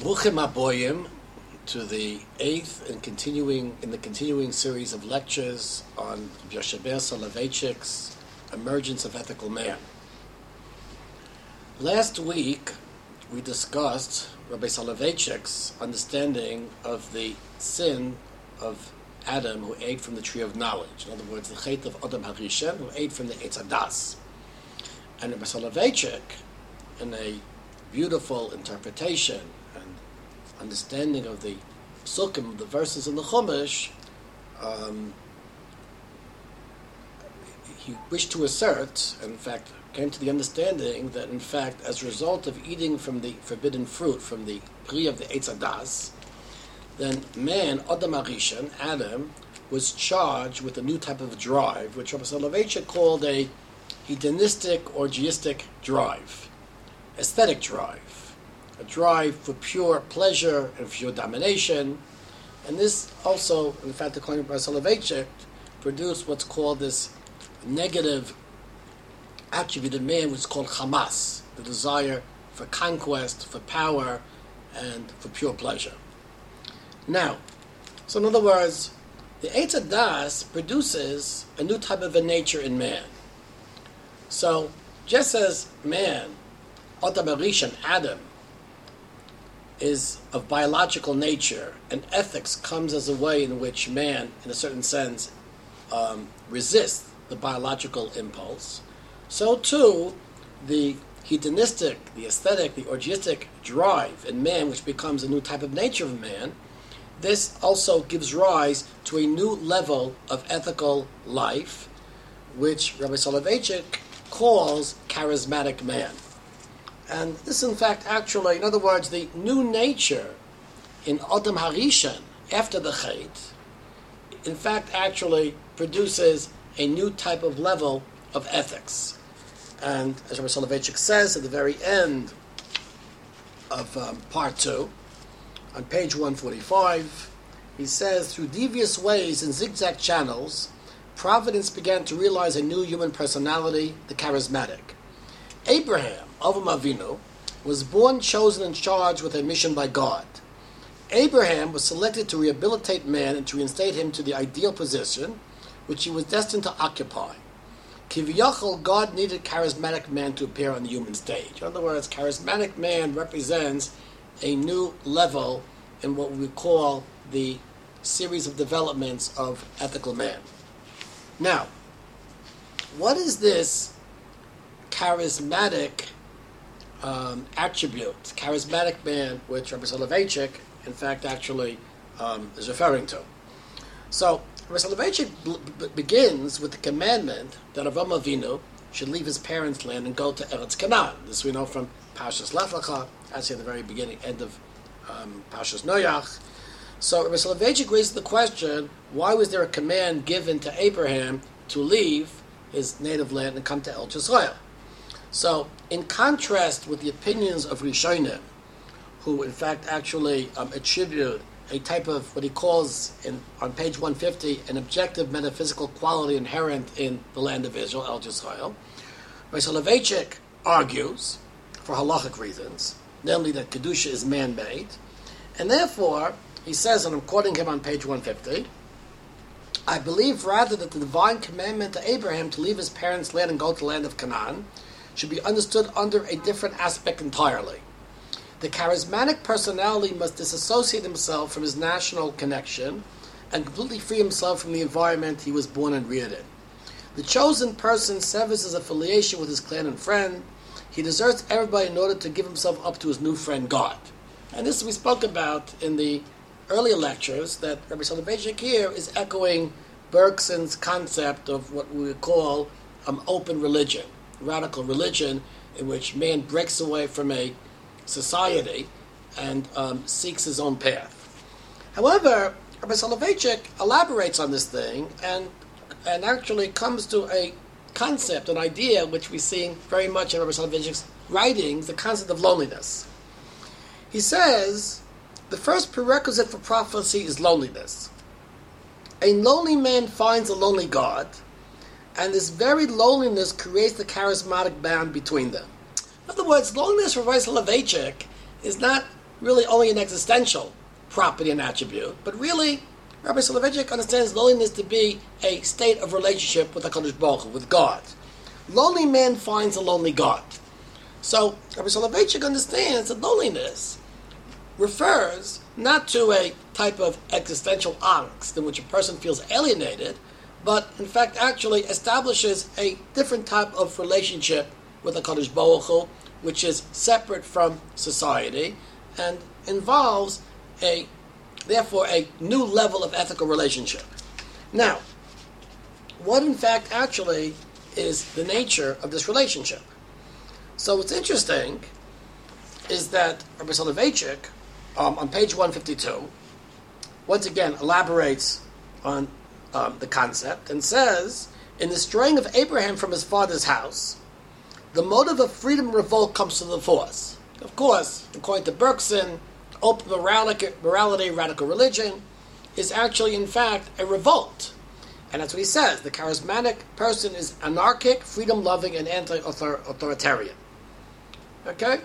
Bruchim Aboyim to the eighth and continuing in the continuing series of lectures on Yosher Ber Soloveitchik's Emergence of Ethical Man. Last week we discussed Rabbi Soloveitchik's understanding of the sin of Adam who ate from the tree of knowledge. In other words, the chait of Adam Harishan who ate from the Eitz Adas. And Rabbi Soloveitchik, in a beautiful interpretation understanding of the psukim, the verses in the Chumash, um, he wished to assert, and in fact came to the understanding that in fact, as a result of eating from the forbidden fruit, from the pri of the Eitz Adas, then man, Adam Arishan, Adam, was charged with a new type of drive, which Rabbi Soloveitchik called a hedonistic orgiastic drive, aesthetic drive a drive for pure pleasure and pure domination. And this also, in fact, according to Soloveitchik, produced what's called this negative attribute in man, which is called Hamas, the desire for conquest, for power, and for pure pleasure. Now, so in other words, the Eitz Das produces a new type of a nature in man. So, just as man, Adam Adam, is of biological nature, and ethics comes as a way in which man, in a certain sense, um, resists the biological impulse, so too the hedonistic, the aesthetic, the orgiastic drive in man, which becomes a new type of nature of man, this also gives rise to a new level of ethical life, which Rabbi Soloveitchik calls charismatic man. And this, in fact, actually, in other words, the new nature in Adam Harishan after the Chait, in fact, actually produces a new type of level of ethics. And as Rabbi Soloveitchik says at the very end of um, part two, on page 145, he says, through devious ways and zigzag channels, Providence began to realize a new human personality, the charismatic. Abraham, Avram Avinu, was born, chosen, and charged with a mission by God. Abraham was selected to rehabilitate man and to reinstate him to the ideal position which he was destined to occupy. Kiviyachol, God needed charismatic man to appear on the human stage. In other words, charismatic man represents a new level in what we call the series of developments of ethical man. Now, what is this charismatic um, attribute, charismatic man, which Rabbi Soloveitchik, in fact, actually um, is referring to. So, Rabbi Soloveitchik b- b- begins with the commandment that Avram Avinu should leave his parents' land and go to Eretz Canaan. This we know from Pashas Lech Lecha, actually at the very beginning, end of um, Pashas Noach. So Rabbi Soloveitchik raises the question, why was there a command given to Abraham to leave his native land and come to El Yisrael? So, in contrast with the opinions of Rishonim, who in fact actually um, attribute a type of what he calls in, on page 150 an objective metaphysical quality inherent in the land of Israel, El Yisrael, Soloveitchik argues, for halachic reasons, namely that Kedusha is man made, and therefore he says, and I'm quoting him on page 150. I believe rather that the divine commandment to Abraham to leave his parents' land and go to the land of Canaan should be understood under a different aspect entirely. The charismatic personality must disassociate himself from his national connection and completely free himself from the environment he was born and reared in. The chosen person severs his affiliation with his clan and friend. He deserts everybody in order to give himself up to his new friend God. And this we spoke about in the earlier lectures that Rabbi Soloveitchik here is echoing Bergson's concept of what we would call um, open religion radical religion in which man breaks away from a society and um, seeks his own path. However, Rabbi Soloveitchik elaborates on this thing and, and actually comes to a concept, an idea which we see very much in Rabbi Soloveitchik's writings, the concept of loneliness. He says the first prerequisite for prophecy is loneliness. A lonely man finds a lonely God and this very loneliness creates the charismatic bond between them. In other words, loneliness for Rabbi Soloveitchik is not really only an existential property and attribute, but really, Rabbi Soloveitchik understands loneliness to be a state of relationship with HaKadosh Baruch Hu, with God. Lonely man finds a lonely God. So, Rabbi Soloveitchik understands that loneliness refers not to a type of existential angst in which a person feels alienated, but in fact actually establishes a different type of relationship with the Kadosh Baruch Hu, which is separate from society and involves a therefore a new level of ethical relationship. Now, what in fact actually is the nature of this relationship? So what's interesting is that Rabbi Soloveitchik, um, on page 152, once again elaborates on um, the concept and says, in the straying of Abraham from his father's house, the motive of freedom revolt comes to the force. Of course, according to Bergson, open morality, radical religion, is actually, in fact, a revolt. And that's what he says. The charismatic person is anarchic, freedom loving, and anti authoritarian. Okay?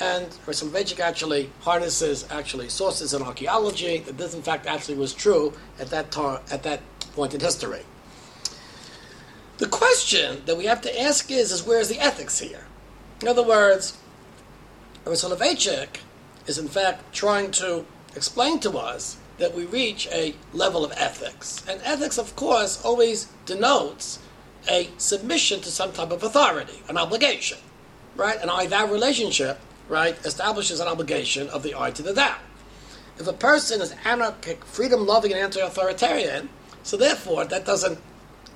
And Soloveitchik actually harnesses actually sources in archaeology that this, in fact, actually was true at that, tar- at that point in history. The question that we have to ask is, is where is the ethics here? In other words, Soloveitchik is in fact trying to explain to us that we reach a level of ethics. And ethics, of course, always denotes a submission to some type of authority, an obligation, right? An I thou relationship, right, establishes an obligation of the I to the thou. If a person is anarchic, freedom loving, and anti authoritarian, so therefore, that doesn't,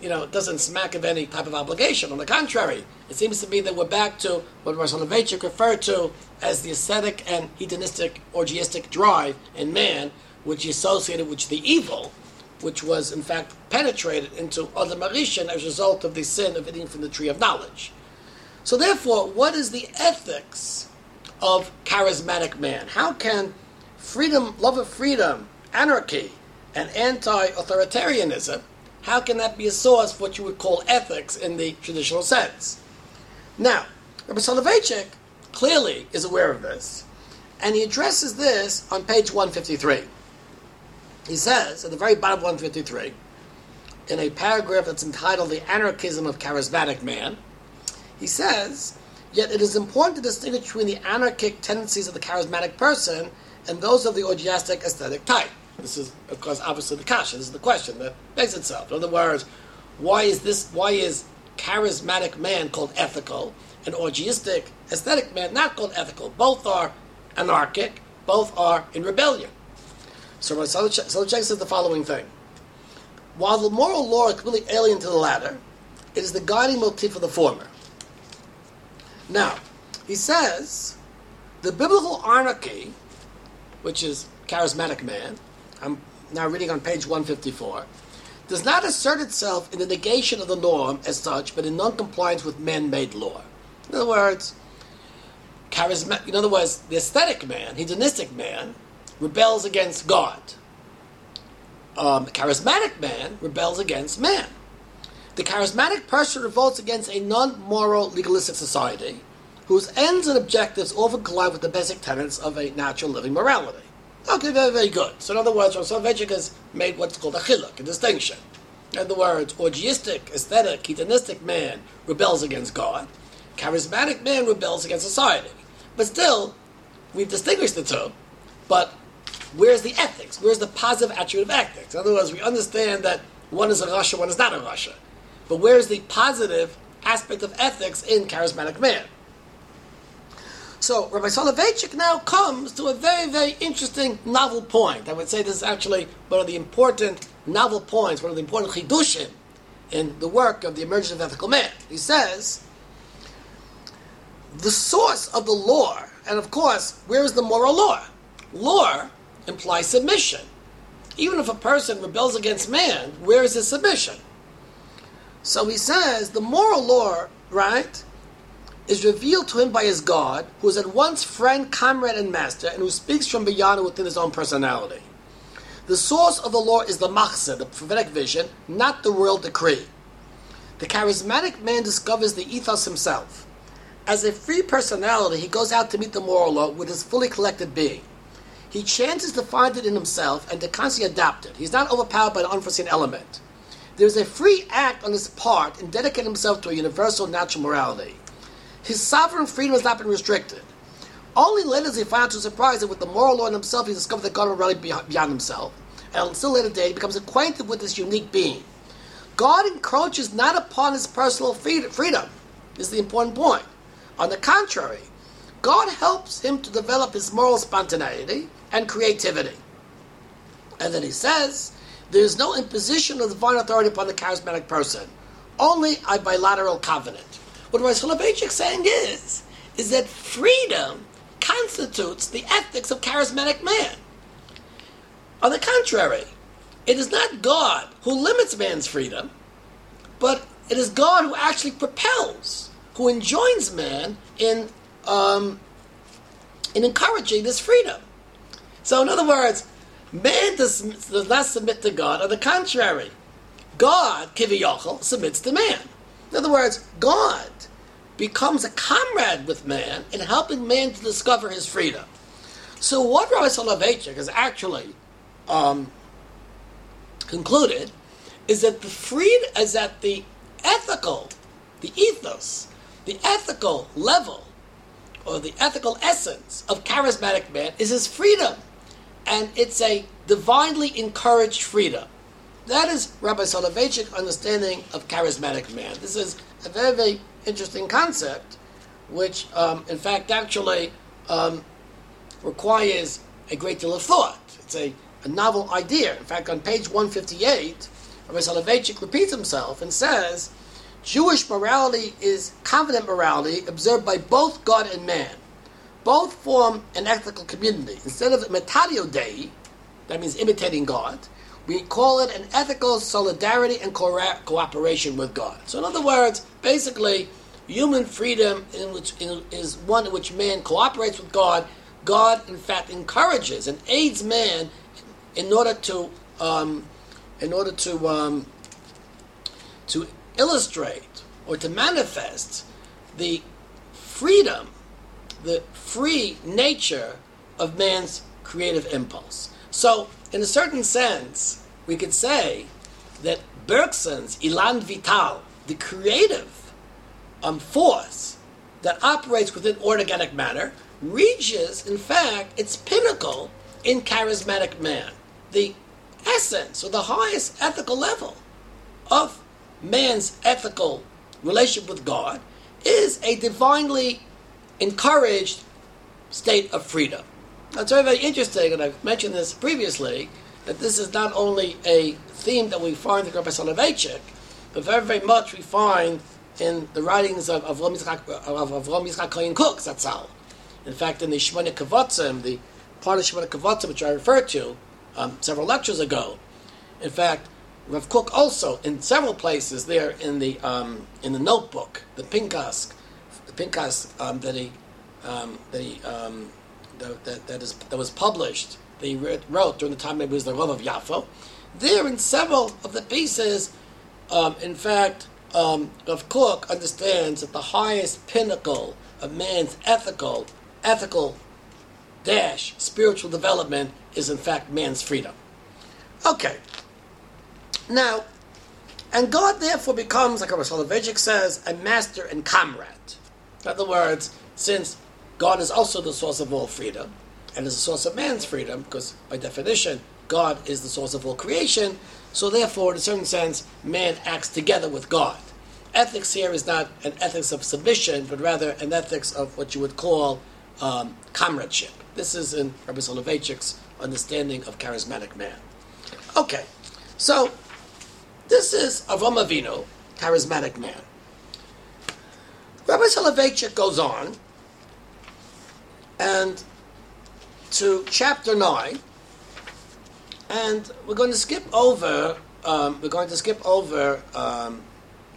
you know, doesn't smack of any type of obligation. On the contrary, it seems to me that we're back to what Soloveitchik referred to as the ascetic and hedonistic, orgiastic drive in man, which is associated with the evil, which was in fact penetrated into Adam Arishan as a result of the sin of eating from the tree of knowledge. So therefore, what is the ethics of charismatic man? How can freedom, love of freedom, anarchy, and anti-authoritarianism, how can that be a source for what you would call ethics in the traditional sense? Now, Rabbi Soloveitchik clearly is aware of this, and he addresses this on page 153. He says, at the very bottom of 153, in a paragraph that's entitled The Anarchism of Charismatic Man, he says, Yet it is important to distinguish between the anarchic tendencies of the charismatic person and those of the orgiastic aesthetic type. This is, of course, obviously the kasha. This is the question that begs itself. In other words, why is this? Why is charismatic man called ethical and orgiastic aesthetic man not called ethical? Both are anarchic. Both are in rebellion. So Soloveitchik says the following thing: While the moral law is completely alien to the latter, it is the guiding motif of the former. Now, he says the biblical anarchy, which is charismatic man, I'm now reading on page 154, does not assert itself in the negation of the norm as such, but in non-compliance with man-made law. In other words, charisma- in other words, the aesthetic man, hedonistic man, rebels against God. Um, charismatic man rebels against man. The charismatic person revolts against a non-moral legalistic society whose ends and objectives often collide with the basic tenets of a natural living morality. Okay, very, very good. So in other words, Rav Soloveitchik has made what's called a chiluk, a distinction. In other words, orgiastic, aesthetic, hedonistic man rebels against God. Charismatic man rebels against society. But still, we've distinguished the two. But where's the ethics? Where's the positive attribute of ethics? In other words, we understand that one is a rasha, one is not a rasha. But where's the positive aspect of ethics in charismatic man? So Rabbi Soloveitchik now comes to a very, very interesting novel point. I would say this is actually one of the important novel points, one of the important chidushim in the work of the emergence of ethical man. He says, the source of the law, and of course, where is the moral law? Law implies submission. Even if a person rebels against man, where is his submission? So he says the moral law, right, is revealed to him by his God, who is at once friend, comrade, and master, and who speaks from beyond and within his own personality. The source of the law is the machzeh, the prophetic vision, not the royal decree. The charismatic man discovers the ethos himself. As a free personality, he goes out to meet the moral law with his fully collected being. he chances to find it in himself and to constantly adapt it. He's not overpowered by an unforeseen element. There is a free act on his part in dedicating himself to a universal natural morality. His sovereign freedom has not been restricted. Only later does he find to surprise that with the moral law in himself, he discovers that God is really beyond himself. And still later day, he becomes acquainted with this unique being. God encroaches not upon his personal freedom. This is the important point. On the contrary, God helps him to develop his moral spontaneity and creativity. And then he says, there is no imposition of divine authority upon the charismatic person, only a bilateral covenant. What Rabbi Soloveitchik saying is, is that freedom constitutes the ethics of charismatic man. On the contrary, it is not God who limits man's freedom, but it is God who actually propels, who enjoins man in um, in encouraging this freedom. So, in other words, man does, does not submit to God. On the contrary, God, Kiviyachal, submits to man. In other words, God becomes a comrade with man in helping man to discover his freedom. So, what Rabbi Soloveitchik has actually um, concluded is that the freedom is that the ethical, the ethos, the ethical level or the ethical essence of charismatic man is his freedom. And it's a divinely encouraged freedom. That is Rabbi Soloveitchik's understanding of charismatic man. This is a very, very interesting concept, which, um, in fact, actually um, requires a great deal of thought. It's a, a novel idea. In fact, on page 158, Rabbi Soloveitchik repeats himself and says, Jewish morality is confident morality observed by both God and man. Both form an ethical community. Instead of imitatio Dei, that means imitating God, we call it an ethical solidarity and co- cooperation with God. So, in other words, basically, human freedom in which, in, is one in which man cooperates with God. God, in fact, encourages and aids man in order to, um, in order to, um, to illustrate or to manifest the freedom, the free nature of man's creative impulse. So, in a certain sense, we could say that Bergson's Elan Vital, the creative um, force that operates within organic matter, reaches, in fact, its pinnacle in charismatic man, the essence or the highest ethical level of man's ethical relationship with God is a divinely encouraged state of freedom. That's very, very interesting, and I've mentioned this previously, that this is not only a theme that we find in Rabbi Soloveitchik, but very, very much we find in the writings of Avram Yitzchak, of Avram Yitzchak Kohen Kook, Zatzal. In fact, in the Shemona Kavotzim, the part of Shemona Kavotzim which I referred to um, several lectures ago, in fact, Rav Kook also in several places there in the um, in the notebook, the Pinkas, the Pinkas um, that he um, that he um, that, that, that is that was published they wrote during the time he was the Rav of Yafo. There in several of the pieces, um, in fact, um, Kook understands that the highest pinnacle of man's ethical ethical dash spiritual development is in fact man's freedom. Okay. Now, and God therefore becomes, like Rabbi Soloveitchik says, a master and comrade. In other words, since God is also the source of all freedom, and is the source of man's freedom, because by definition, God is the source of all creation, so therefore, in a certain sense, man acts together with God. Ethics here is not an ethics of submission, but rather an ethics of what you would call um, comradeship. This is in Rabbi Soloveitchik's understanding of charismatic man. Okay, so this is Avram Avinu, charismatic man. Rabbi Soloveitchik goes on and to chapter 9, and we're going to skip over, um, we're going to skip over um,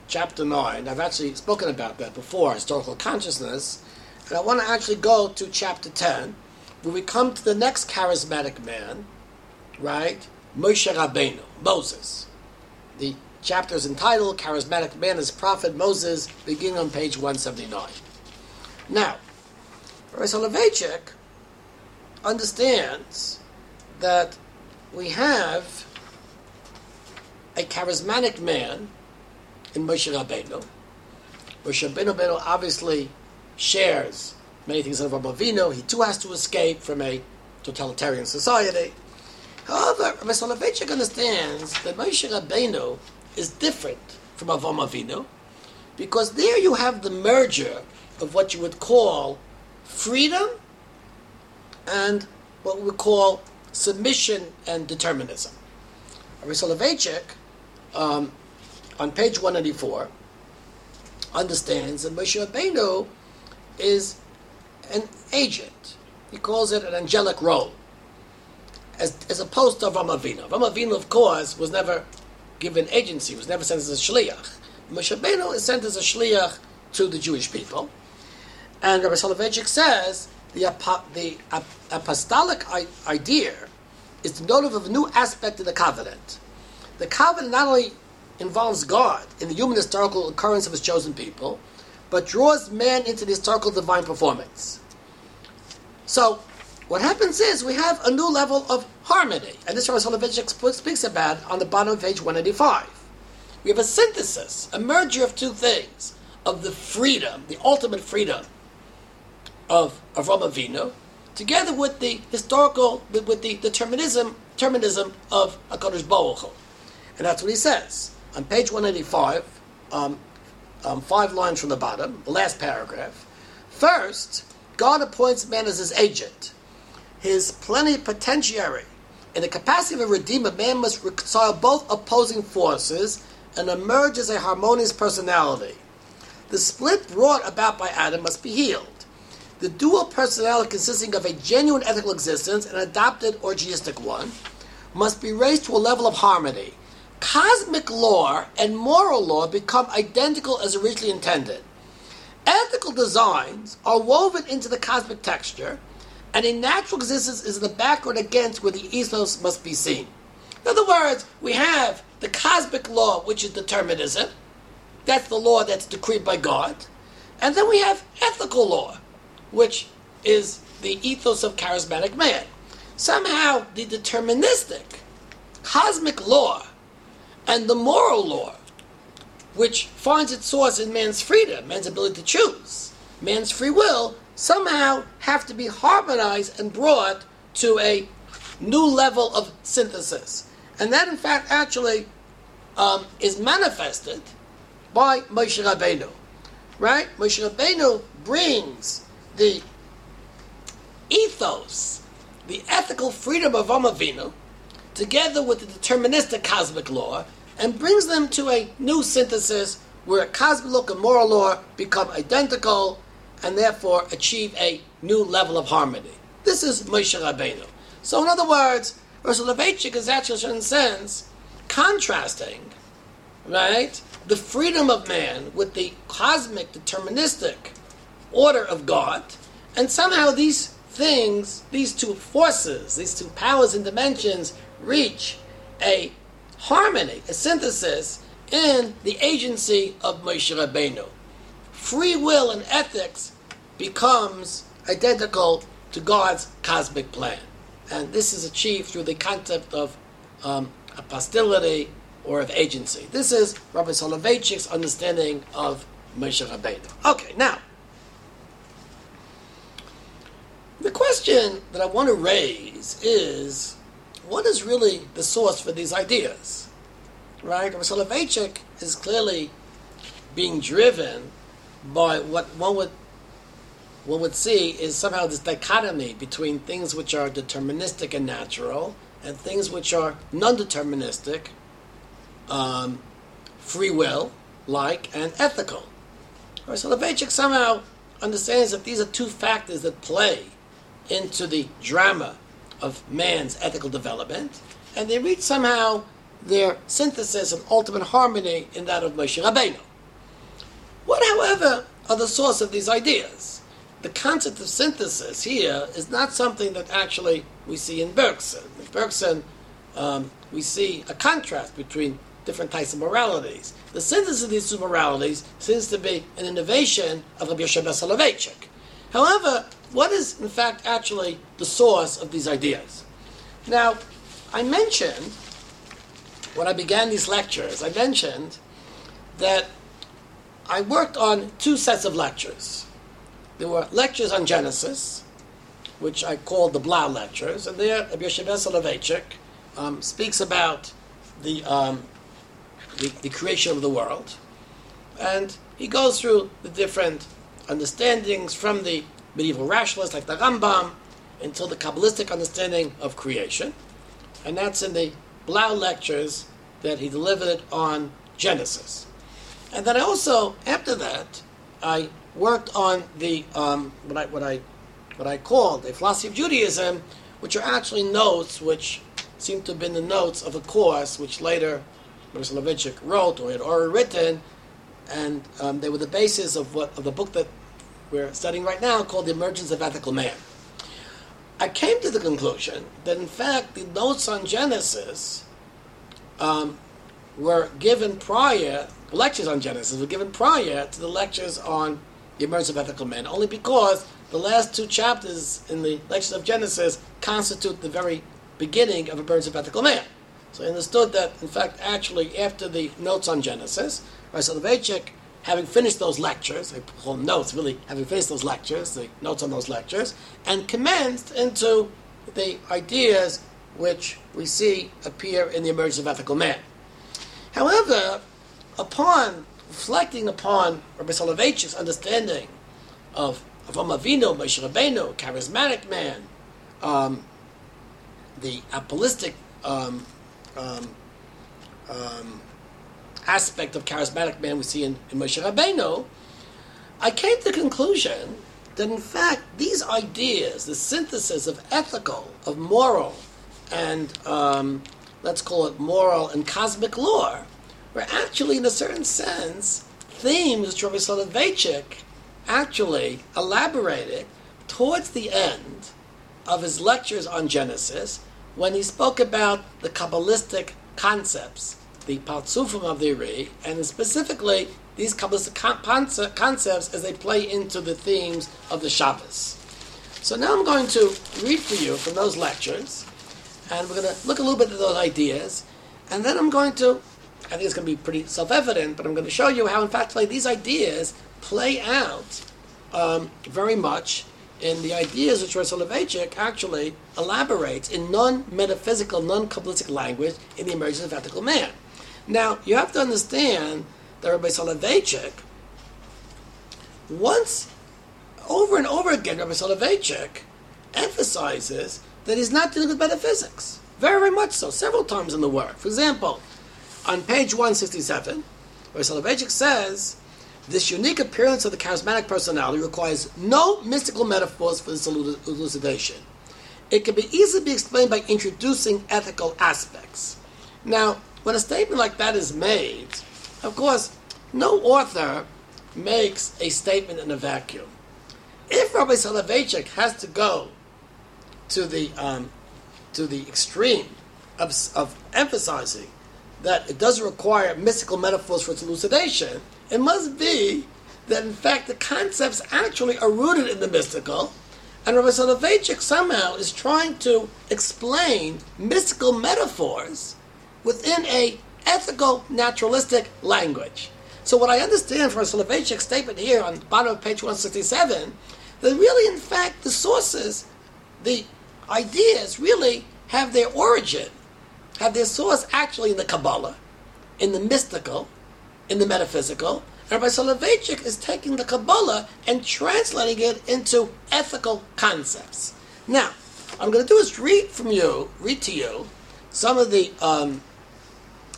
chapter 9. I've actually spoken about that before, historical consciousness, and I want to actually go to chapter 10, where we come to the next charismatic man, right? Moshe Rabbeinu, Moses. The chapter is entitled Charismatic Man as Prophet Moses, beginning on page 179. Now, Rabbi Soloveitchik understands that we have a charismatic man in Moshe Rabbeinu. Moshe Rabbeinu obviously shares many things of Rabbi Avinu. He too has to escape from a totalitarian society. However, Rabbi Soloveitchik understands that Moshe Rabbeinu is different from Avraham Avinu because there you have the merger of what you would call freedom and what we call submission and determinism. Rabbi Soloveitchik, um, on page 184, understands that Moshe Rabbeinu is an agent. He calls it an angelic role, as, as opposed to. Avram Avinu, of course, was never given agency, was never sent as a shliach. Moshe Rabbeinu is sent as a shliach to the Jewish people. And Rabbi Soloveitchik says the, the apostolic idea is the note of a new aspect of the covenant. The covenant not only involves God in the human historical occurrence of his chosen people, but draws man into the historical divine performance. So, what happens is we have a new level of harmony, and this Rabbi Soloveitchik speaks about on the bottom of page 185. We have a synthesis, a merger of two things, of the freedom, the ultimate freedom of Avram Avinu, together with the historical, with, with the determinism, determinism of Hakadosh Baruch Hu. and that's what he says on page one eighty five, um, um, five lines from the bottom, the last paragraph. First, God appoints man as his agent, his plenipotentiary. In the capacity of a redeemer, man must reconcile both opposing forces and emerge as a harmonious personality. The split brought about by Adam must be healed. The dual personality consisting of a genuine ethical existence and an adopted orgiastic one must be raised to a level of harmony. Cosmic law and moral law become identical as originally intended. Ethical designs are woven into the cosmic texture, and a natural existence is the background against where the ethos must be seen. In other words, we have the cosmic law, which is determinism. That's the law that's decreed by God. And then we have ethical law, which is the ethos of charismatic man. Somehow, the deterministic cosmic law and the moral law, which finds its source in man's freedom, man's ability to choose, man's free will, somehow have to be harmonized and brought to a new level of synthesis. And that, in fact, actually um, is manifested by Moshe Rabbeinu. Right? Moshe Rabbeinu brings the ethos, the ethical freedom of Avinu, together with the deterministic cosmic law, and brings them to a new synthesis where cosmic law and moral law become identical and therefore achieve a new level of harmony. This is Moshe Rabbeinu. So, in other words, Rav Soloveitchik is actually, in a sense, contrasting, right, the freedom of man with the cosmic, deterministic order of God, and somehow these things, these two forces, these two powers and dimensions reach a harmony, a synthesis in the agency of Moshe Rabbeinu. Free will and ethics becomes identical to God's cosmic plan. And this is achieved through the concept of um, apostility or of agency. This is Rabbi Soloveitchik's understanding of Moshe Rabbeinu. Okay, now, the question that I want to raise is what is really the source for these ideas? Right? Rabbi Soloveitchik is clearly being driven by what one would one would see is somehow this dichotomy between things which are deterministic and natural and things which are non-deterministic, um, free will, like, and ethical. Soloveitchik somehow understands that these are two factors that play into the drama of man's ethical development, and they reach somehow their synthesis and ultimate harmony in that of Moshe Rabbeinu. What, however, are the source of these ideas? The concept of synthesis here is not something that actually we see in Bergson. In Bergson, um, we see a contrast between different types of moralities. The synthesis of these two moralities seems to be an innovation of Rabbi Yoshe Soloveitchik. However, what is, in fact, actually the source of these ideas? Now, I mentioned, when I began these lectures, I mentioned that I worked on two sets of lectures. There were lectures on Genesis, which I called the Blau lectures, and there Rabbi Soloveitchik um, speaks about the, um, the, the creation of the world, and he goes through the different understandings from the medieval rationalists like the Rambam until the Kabbalistic understanding of creation, and that's in the Blau lectures that he delivered on Genesis. And then I also, after that, I worked on the um, what I what I what I called the philosophy of Judaism, which are actually notes which seem to have been the notes of a course which later Mr. Soloveitchik wrote or had already written, and um, they were the basis of what of the book that we're studying right now called The Emergence of Ethical Man. I came to the conclusion that in fact the notes on Genesis um, were given prior lectures on Genesis were given prior to the lectures on the emergence of ethical men, only because the last two chapters in the lectures of Genesis constitute the very beginning of emergence of ethical man. So I understood that, in fact, actually, after the notes on Genesis, Rav Soloveitchik, having finished those lectures, I call notes, really, having finished those lectures, the notes on those lectures, and commenced into the ideas which we see appear in the emergence of ethical man. However, upon reflecting upon Rabbi Soloveitchik's understanding of Avram Avinu, Moshe Rabbeinu, charismatic man, um, the apostolic um, um, um, aspect of charismatic man we see in, in Moshe Rabbeinu, I came to the conclusion that in fact these ideas, the synthesis of ethical, of moral, and um, let's call it moral and cosmic lore, were actually, in a certain sense, themes which Rabbi Soloveitchik actually elaborated towards the end of his lectures on Genesis when he spoke about the Kabbalistic concepts, the Partsufim of the Ari, and specifically these Kabbalistic concepts as they play into the themes of the Shabbos. So now I'm going to read for you from those lectures, and we're going to look a little bit at those ideas, and then I'm going to I think it's going to be pretty self-evident, but I'm going to show you how, in fact, like these ideas play out um, very much in the ideas which Rabbi Soloveitchik actually elaborates in non-metaphysical, non-kabbalistic language in the emergence of ethical man. Now, you have to understand that Rabbi Soloveitchik, once, over and over again, Rabbi Soloveitchik emphasizes that he's not dealing with metaphysics. Very, very much so, several times in the work. For example, on page 167, where Soloveitchik says, this unique appearance of the charismatic personality requires no mystical metaphors for this elucidation. It can be easily be explained by introducing ethical aspects. Now, when a statement like that is made, of course, no author makes a statement in a vacuum. If Rabbi Soloveitchik has to go to the um, to the extreme of, of emphasizing that it doesn't require mystical metaphors for its elucidation, it must be that in fact the concepts actually are rooted in the mystical, and Rabbi Soloveitchik somehow is trying to explain mystical metaphors within a ethical naturalistic language. So what I understand from Soloveitchik's statement here on the bottom of page 167, that really in fact the sources, the ideas really have their origin have their source actually in the Kabbalah, in the mystical, in the metaphysical. And Rabbi Soloveitchik is taking the Kabbalah and translating it into ethical concepts. Now, I'm going to do is read from you, read to you, some of the um,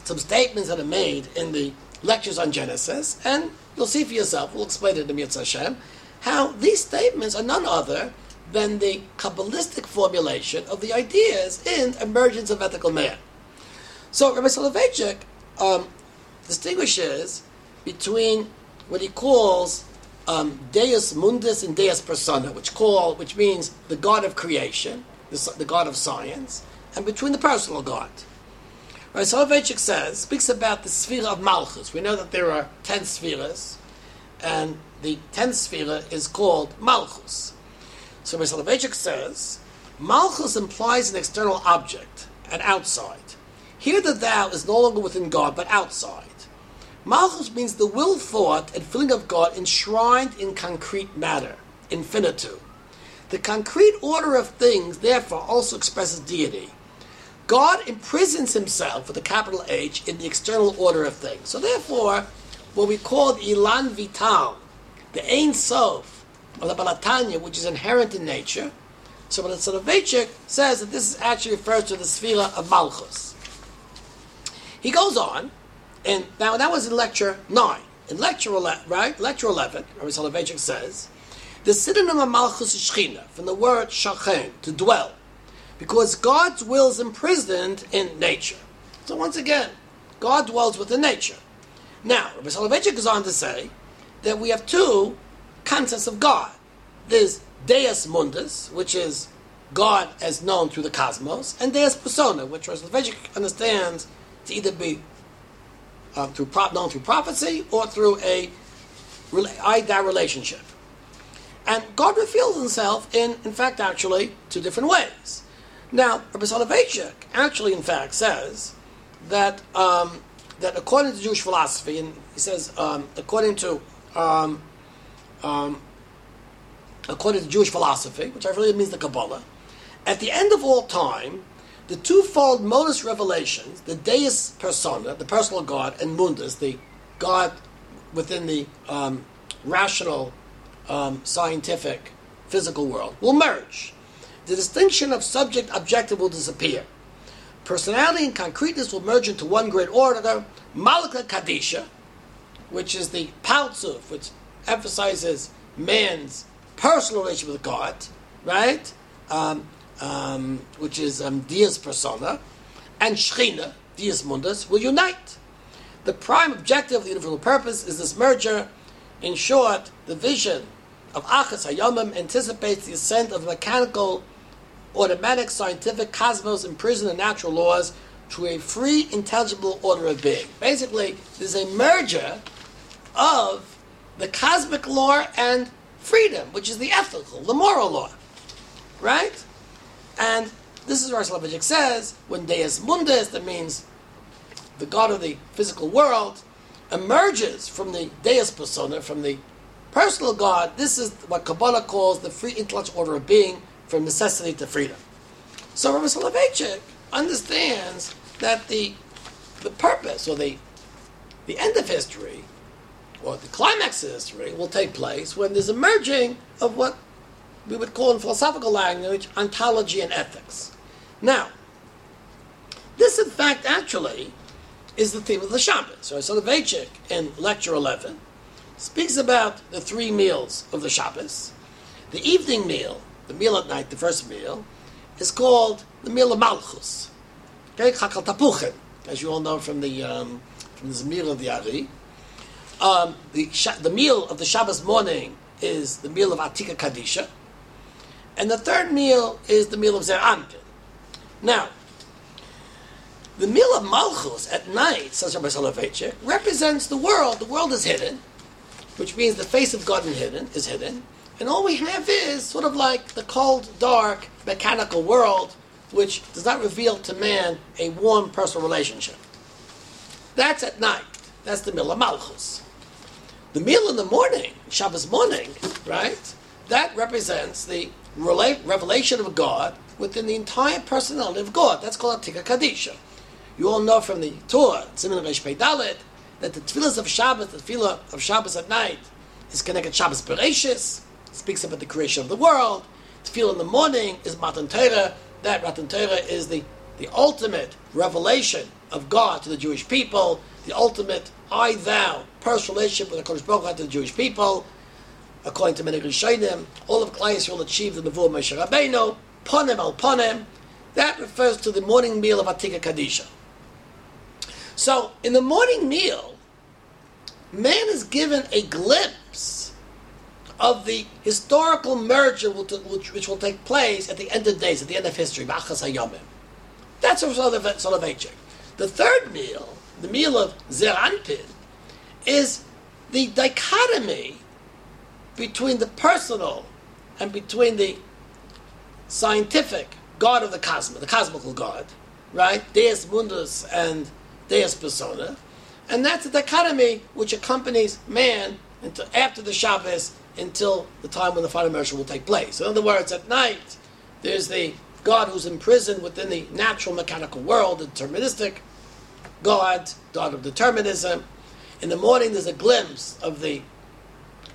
some statements that are made in the lectures on Genesis, and you'll see for yourself. We'll explain it in Mitzvah Hashem how these statements are none other than the Kabbalistic formulation of the ideas in emergence of ethical man. So Rabbi Soloveitchik um, distinguishes between what he calls um, Deus Mundus and Deus Persona, which call which means the God of creation, the, the God of science, and between the personal God. Rabbi Soloveitchik says speaks about the sphere of Malchus. We know that there are ten spheres, and the tenth sphere is called Malchus. So Mr. Soloveitchik says, Malchus implies an external object, an outside. Here the thou is no longer within God, but outside. Malchus means the will, thought, and feeling of God enshrined in concrete matter, infinitude. The concrete order of things, therefore, also expresses deity. God imprisons himself with a capital H in the external order of things. So, therefore, what we call the Elan Vital, the Ein Sof of the Baal HaTanya, which is inherent in nature. So, when the Soloveitchik says that this is actually refers to the Sphira of Malchus. He goes on, and now that was in lecture 9. In lecture 11, right? Lecture 11, Rabbi Soloveitchik says, the synonym of Malchus is Shechina, from the word shachen, to dwell, because God's will is imprisoned in nature. So once again, God dwells within nature. Now, Rabbi Soloveitchik goes on to say that we have two concepts of God. There's Deus Mundus, which is God as known through the cosmos, and Deus Persona, which Rabbi Soloveitchik understands to either be uh, through known through prophecy or through a I-Da relationship. And God reveals himself in, in fact, actually, two different ways. Now, Rabbi Soloveitchik actually, in fact, says that um, that according to Jewish philosophy, and he says um, according to um, um according to Jewish philosophy, which I really means the Kabbalah, at the end of all time, the twofold modus revelations, the Deus persona, the personal God, and mundus, the God within the um, rational um, scientific, physical world will merge. The distinction of subject objective will disappear. Personality and concreteness will merge into one great order, Malka Kadisha, which is the Partzuf, which emphasizes man's personal relationship with God, right? Um, um, which is um, Deus persona, and Shechina, Deus mundus, will unite. The prime objective of the universal purpose is this merger. In short, the vision of Achas Hayomim anticipates the ascent of mechanical, automatic, scientific cosmos imprisoned the natural laws to a free, intelligible order of being. Basically, there's a merger of the cosmic law and freedom, which is the ethical, the moral law. Right? And this is where Soloveitchik says, when Deus Mundus, that means the God of the physical world, emerges from the Deus persona, from the personal God, this is what Kabbalah calls the free intellectual order of being from necessity to freedom. So Rabbi Soloveitchik understands that the the purpose or the the end of history or the climax of history will take place when there's a merging of what we would call in philosophical language ontology and ethics. Now, this in fact actually is the theme of the Shabbos. So Soloveitchik in lecture 11 speaks about the three meals of the Shabbos. The evening meal, the meal at night, the first meal, is called the meal of Malchus. Okay, Chakal Tapuchen, as you all know from the um, from the Zemir of the Ari. Um, the, the meal of the Shabbos morning is the meal of Atika Kadisha, and the third meal is the meal of Zeir Anpin. Now, the meal of Malchus at night, says Rabbi Soloveitchik, represents the world. The world is hidden which means the face of God is hidden, is hidden, and all we have is sort of like the cold, dark, mechanical world, which does not reveal to man a warm personal relationship. That's at night. That's the meal of Malchus. The meal in the morning, Shabbos morning, right? That represents the revelation of God within the entire personality of God. That's called Atika Kadisha. You all know from the Torah, Siman Resh Dalet, that the tefillahs of Shabbos, the tefillah of Shabbos at night, is connected Shabbos Bereshis, speaks about the creation of the world. Tefillah in the morning is Matan Torah. That Matan Torah is the, the ultimate revelation of God to the Jewish people, the ultimate I thou personal relationship with the Kodesh Baruch to the Jewish people. According to many Rishonim, all of Klai will achieve the Nevuah Moshe Rabbeinu, Ponem al Ponem. That refers to the morning meal of Atika Kadisha. So, in the morning meal, man is given a glimpse of the historical merger which, will take place at the end of days, at the end of history, Bachas Hayomim. That's a sort of, sort of The third meal, the meal of Zeir Anpin, is the dichotomy between the personal and between the scientific God of the cosmos, the cosmical God, right? Deus Mundus and Deus Persona. And that's a dichotomy which accompanies man until after the Shabbos until the time when the final merger will take place. In other words, at night, there's the God who's imprisoned within the natural mechanical world, the deterministic God, God of determinism. In the morning, there's a glimpse of the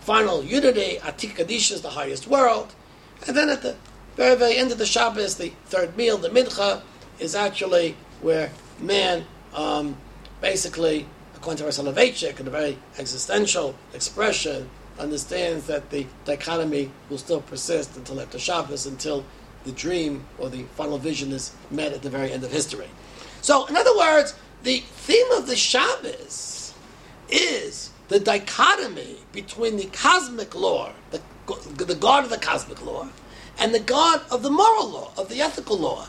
final unity, Atik Kadish is the highest world. And then at the very, very end of the Shabbos, the third meal, the Mincha, is actually where man um, basically, according to Rav Soloveitchik, in a very existential expression, understands that the dichotomy will still persist until after Shabbos, until the dream or the final vision is met at the very end of history. So, in other words, the theme of the Shabbos is the dichotomy between the cosmic law, the, the God of the cosmic law, and the God of the moral law, of the ethical law,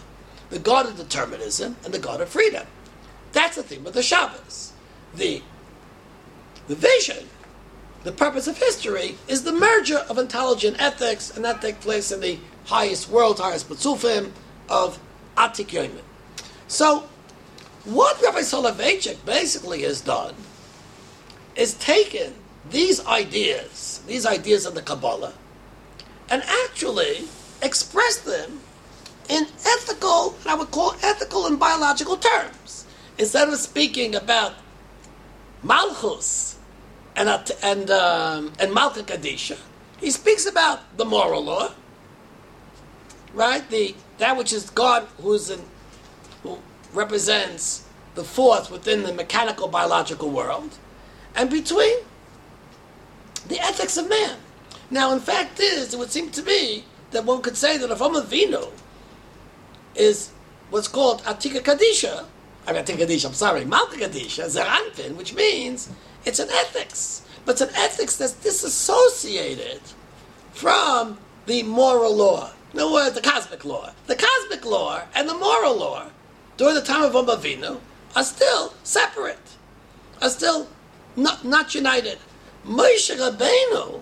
the God of determinism and the God of freedom. That's the theme of the Shabbos. The, the vision, the purpose of history, is the merger of intelligent ethics, and that takes place in the highest world, highest Partzufim of Atik Yomin. So, what Rabbi Soloveitchik basically has done is taken these ideas, these ideas of the Kabbalah, and actually express them in ethical, and I would call ethical and biological terms. Instead of speaking about Malchus and, and, um, and Malka Kadisha, he speaks about the moral law, right? The that which is God, who's in, who represents the fourth within the mechanical biological world, and between the ethics of man. Now, in fact, is it would seem to me that one could say that if Vino is what's called Atika Kadisha, I mean Atika Kadisha, I'm sorry, Malka Kadisha, Zeir Anpin, which means it's an ethics, but it's an ethics that's disassociated from the moral law. In other words, the cosmic law. The cosmic law and the moral law during the time of Avinu are still separate, are still not, not united. Moshe Rabbeinu,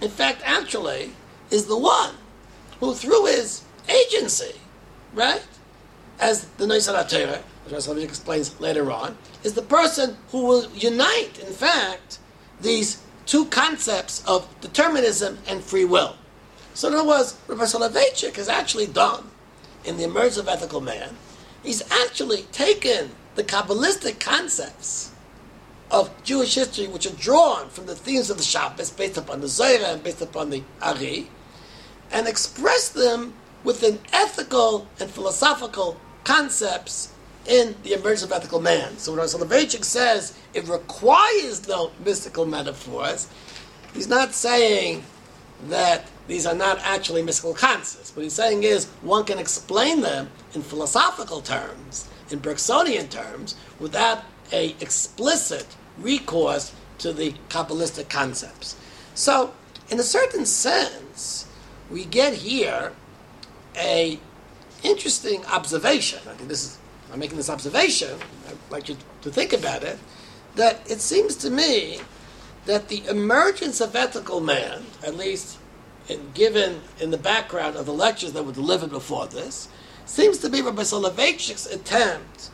in fact, actually, is the one who, through his agency, right, as the Noisar Torah, which Rabbi explains later on, is the person who will unite, in fact, these two concepts of determinism and free will. So in other words, Rabbi Soloveitchik has actually done in the emergence of ethical man, he's actually taken the Kabbalistic concepts of Jewish history, which are drawn from the themes of the Shabbos, based upon the Zohar and based upon the Ari, and expressed them within ethical and philosophical concepts in the emergence of ethical man. So when Soloveitchik says it requires no mystical metaphors, he's not saying that these are not actually mystical concepts. What he's saying is one can explain them in philosophical terms, in Bergsonian terms, without a explicit recourse to the Kabbalistic concepts. So, in a certain sense, we get here a interesting observation. I think this is I'm making this observation. I'd like you to think about it. That it seems to me that the emergence of ethical man, at least in, given in the background of the lectures that were delivered before this, seems to be Rabbi Soloveitchik's attempt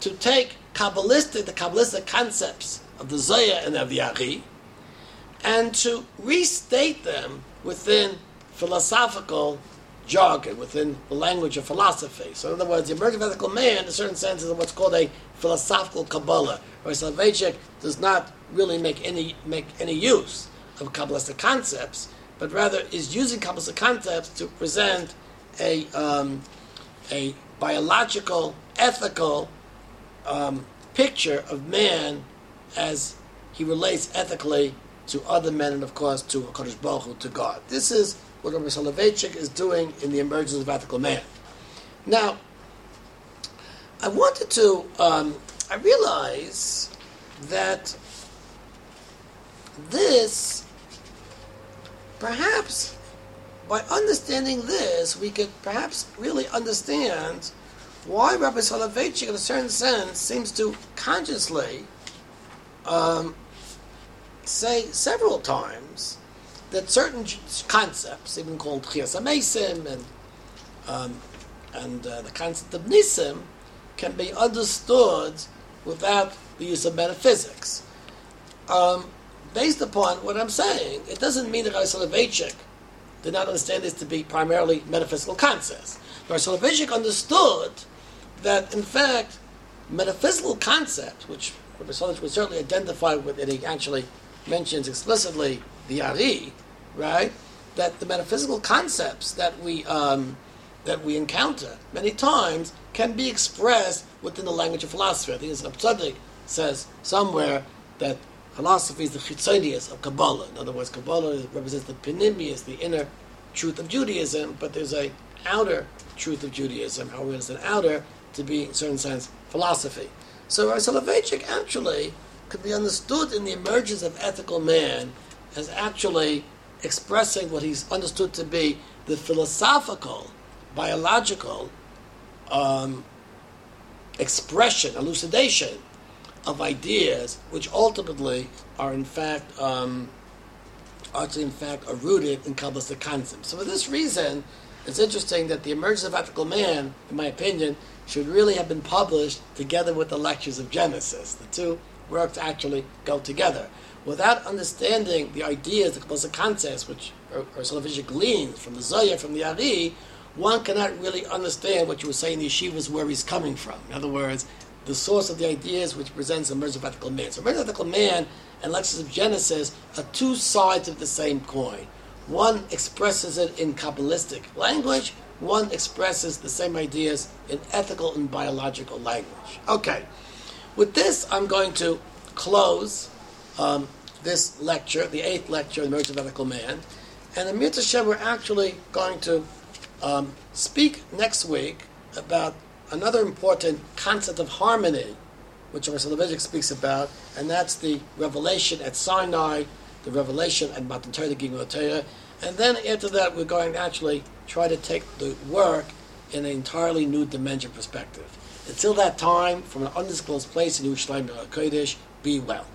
to take Kabbalistic, the Kabbalistic concepts of the Zohar and of the Ari, and to restate them within philosophical jargon, within the language of philosophy. So, in other words, the emergent ethical man, in a certain sense, is what's called a philosophical Kabbalah, where Soloveitchik does not really make any make any use of Kabbalistic concepts, but rather is using Kabbalistic concepts to present a um, a biological, ethical um, picture of man as he relates ethically to other men and, of course, to HaKadosh Baruch Hu, to God. This is what Rabbi Soloveitchik is doing in the emergence of ethical man. Now, I wanted to, um, I realize that this, perhaps by understanding this, we could perhaps really understand why Rabbi Soloveitchik, in a certain sense, seems to consciously um, say several times that certain concepts, even called Chias and Um, and uh, the concept of nisim can be understood without the use of metaphysics. Um, based upon what I'm saying, it doesn't mean that Soloveitchik did not understand this to be primarily metaphysical concepts. Soloveitchik understood that, in fact, metaphysical concepts, which Soloveitchik was certainly identify with, and he actually mentions explicitly the Ari, right? That the metaphysical concepts that we um, that we encounter many times can be expressed within the language of philosophy. I think it's Rav Tzadok says somewhere that philosophy is the chitzonius of Kabbalah. In other words, Kabbalah represents the penimius, the inner truth of Judaism, but there's a outer truth of Judaism. How we understand outer to be, in a certain sense, philosophy. So our Soloveitchik actually could be understood in the emergence of ethical man as actually expressing what he's understood to be the philosophical, biological um, expression, elucidation of ideas, which ultimately are in fact um, are in fact are rooted in Kabbalistic concepts. So for this reason, it's interesting that the emergence of ethical man, in my opinion, should really have been published together with the lectures of Genesis. The two works actually go together. Without understanding the ideas, the concepts, which are, are of gleaned from the Zohar, from the Ari, one cannot really understand what you were saying the yeshivas where he's coming from. In other words, the source of the ideas which presents of ethical man. So merge of ethical man and lectures of Genesis are two sides of the same coin. One expresses it in Kabbalistic language, one expresses the same ideas in ethical and biological language. Okay, with this, I'm going to close um, this lecture, the eighth lecture, The Merge of Ethical Man. And in Mitzvah we're actually going to um, speak next week about another important concept of harmony, which Rav Soloveitchik speaks about, and that's the revelation at Sinai, the revelation at Matan Torah, and then after that, we're going to actually try to take the work in an entirely new dimension perspective. Until that time, from an undisclosed place in Yerushalayim Kodesh, be well.